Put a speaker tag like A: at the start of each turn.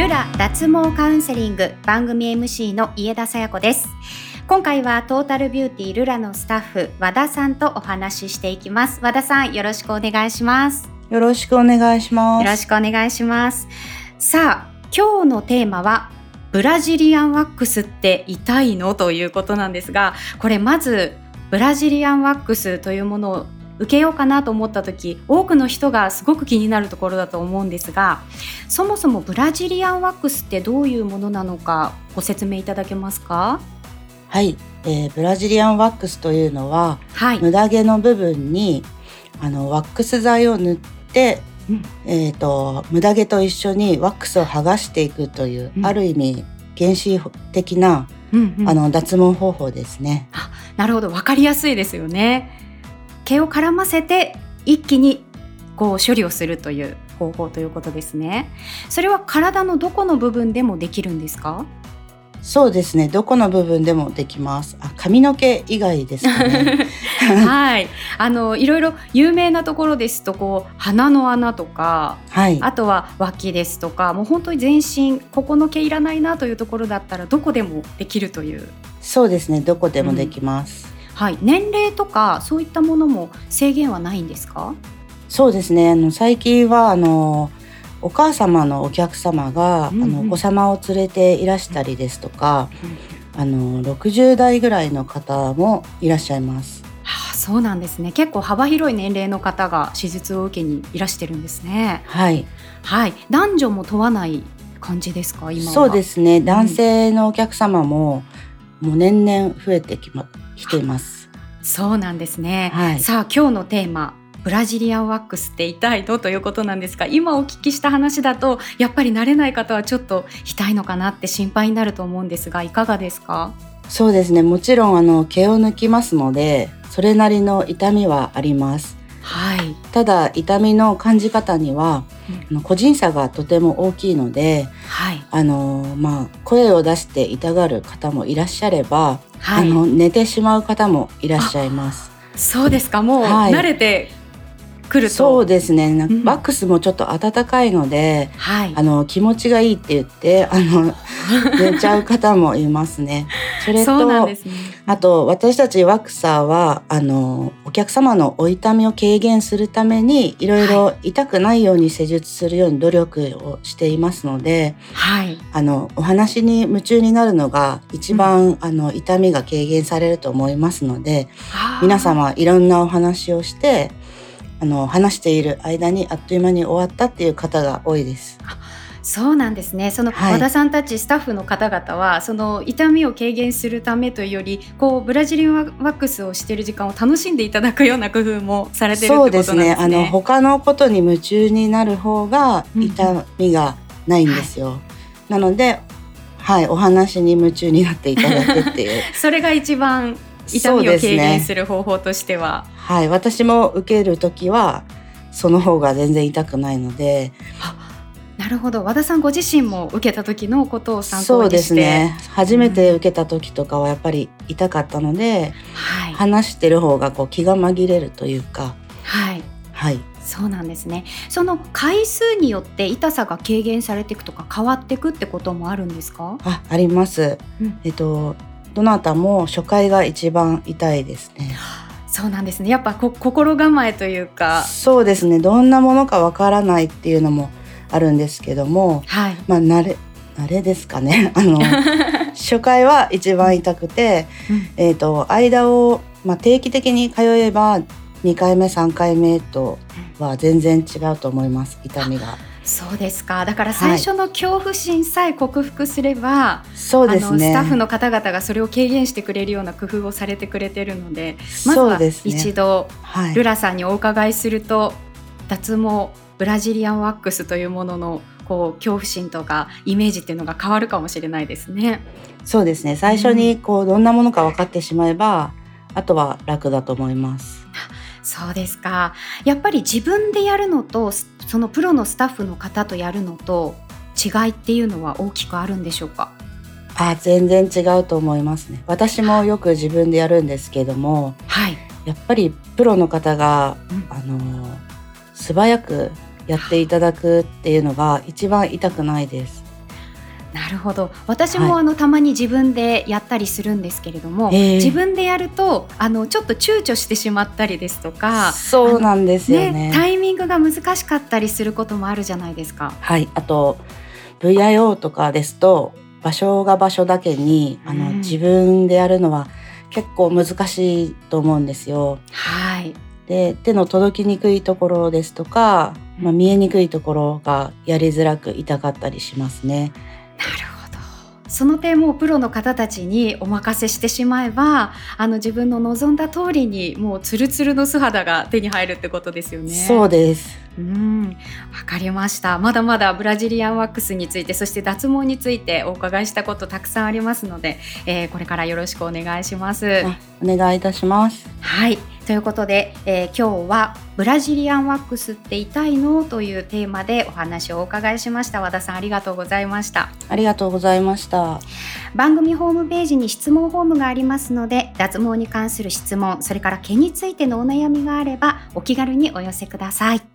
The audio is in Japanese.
A: ルラ脱毛カウンセリング番組 MC の家田さや子です。今回はトータルビューティールラのスタッフ和田さんとお話ししていきます。和田さんよろしくお願いします。
B: よろしくお願いします。
A: よろしくお願いします。さあ今日のテーマはブラジリアンワックスって痛いの？ということなんですがこれまずブラジリアンワックスというものを受けようかなと思った時多くの人がすごく気になるところだと思うんですがそもそもブラジリアンワックスってどういうものなのかご説明いただけますか？
B: はい、えー、ブラジリアンワックスというのは、
A: はい、
B: 無駄毛の部分にあのワックス剤を塗って、うん、えーと、無駄毛と一緒にワックスを剥がしていくという、うん、ある意味原始的な、うんうん、あの脱毛方法ですね。
A: あなるほど。分かりやすいですよね。毛を絡ませて一気にこう処理をするという方法ということですね。それは体のどこの部分でもできるんですか？
B: そうですね。どこの部分でもできます。あ、髪の毛以外ですかね。
A: はい。あのいろいろ有名なところですとこう鼻の穴とか、
B: はい、
A: あとは脇ですとか、もう本当に全身ここの毛いらないなというところだったらどこでもできるという。
B: そうですね。どこでもできます。
A: うんはい、年齢とかそういったものも制限はないんですか？
B: そうですね。あの最近はあのお母様のお客様が、うんうん、あのお子様を連れていらしたりですとか、うん、あの60代ぐらいの方もいらっしゃいます。
A: はあ、そうなんですね。結構幅広い年齢の方が手術を受けにいらしてるんですね。
B: はい、
A: はい、男女も問わない感じですか今
B: そうですね。男性のお客様も、うん、もう年々増えてきま来ています。
A: そうなんですね、
B: はい、
A: さあ今日のテーマブラジリアンワックスって痛いのということなんですが今お聞きした話だとやっぱり慣れない方はちょっと痛いのかなって心配になると思うんですがいかがですか？
B: そうですね。もちろんあの毛を抜きますのでそれなりの痛みはあります
A: はい、
B: ただ痛みの感じ方には、うん、個人差がとても大きいので、
A: はい、
B: あのまあ、声を出して痛がる方もいらっしゃれば、はい、あの寝てしまう方もいらっしゃいます。
A: そうですか。もう慣れてくると。
B: そうですね。ワックスもちょっと暖かいので、
A: はい、
B: あの気持ちがいいって言ってあの 寝ちゃう方もいますね。それと、ね、あと私たちワックサーはあのお客様のお痛みを軽減するためにいろいろ痛くないように施術するように努力をしていますので、
A: はい、
B: あのお話に夢中になるのが一番、うん、あの痛みが軽減されると思いますので皆様いろんなお話をしてあの話している間にあっという間に終わったっていう方が多いです。
A: そうなんですね。その和田さんたちスタッフの方々は、その痛みを軽減するためというより、こうブラジリアンワックスをしている時間を楽しんでいただくような工夫もされてるってことですね。そうですね。あの
B: 他のことに夢中になる方が痛みがないんですよ。うんはい、なので、はい、お話に夢中になっていただくっていう。
A: それが一番痛みを軽減する方法としては、
B: ね、はい私も受ける時はその方が全然痛くないので
A: なるほど。和田さんご自身も受けた時のことを参考にして。
B: そうですね。初めて受けた時とかはやっぱり痛かったので、
A: はい、
B: 話してる方がこう気が紛れるというか。
A: はい。
B: はい。
A: そうなんですね。その回数によって痛さが軽減されていくとか変わっていくってこともあるんですか？
B: ああります、うん、えっとどなたも初回が一番痛いですね。
A: そうなんですね。やっぱこ心構えというか。
B: そうですね。どんなものかわからないっていうのもあるんですけども、
A: はい、
B: まあ慣れ慣れですかね。あの 初回は一番痛くて、うん、えっ、と間をまあ定期的に通えば2回目3回目とは全然違うと思います痛みが。
A: そうですか。だから最初の恐怖心さえ克服すれば、は
B: い、そうですね、
A: スタッフの方々がそれを軽減してくれるような工夫をされてくれてるのでまずは一度、ねはい、ルラさんにお伺いすると脱毛ブラジリアンワックスというもののこう恐怖心とかイメージっていうのが変わるかもしれないですね。
B: そうですね。最初にこうどんなものか分かってしまえば、うん、あとは楽だと思います。
A: そうですか。やっぱり自分でやるのとそのプロのスタッフの方とやるのと違いっていうのは大きくあるんでしょうか？
B: あ全然違うと思いますね。私もよく自分でやるんですけども、
A: はい、
B: やっぱりプロの方が、うん、あの素早くやっていただくっていうのが一番痛くないです。
A: なるほど。私もあの、はい、たまに自分でやったりするんですけれども、えー、自分でやるとあのちょっと躊躇してしまったりですとか
B: そうなんですよね、ね、
A: タイミングが難しかったりすることもあるじゃないですか。
B: はい。あと VIO とかですと場所が場所だけにあの、うん、自分でやるのは結構難しいと思うんですよ。
A: はい。
B: で手の届きにくいところですとか、まあ、見えにくいところがやりづらく痛かったりしますね。
A: なるほど。その点もプロの方たちにお任せしてしまえばあの自分の望んだ通りにもうツルツルの素肌が手に入るってことですよね。
B: そうです。
A: うん。わかりました。まだまだブラジリアンワックスについてそして脱毛についてお伺いしたことたくさんありますので、えー、これからよろしくお願いします。
B: お願いいたします。
A: はいということで、えー、今日はブラジリアンワックスって痛いのというテーマでお話をお伺いしました。和田さんありがとうございました。
B: ありがとうございました。
A: 番組ホームページに質問フォームがありますので脱毛に関する質問それから毛についてのお悩みがあればお気軽にお寄せください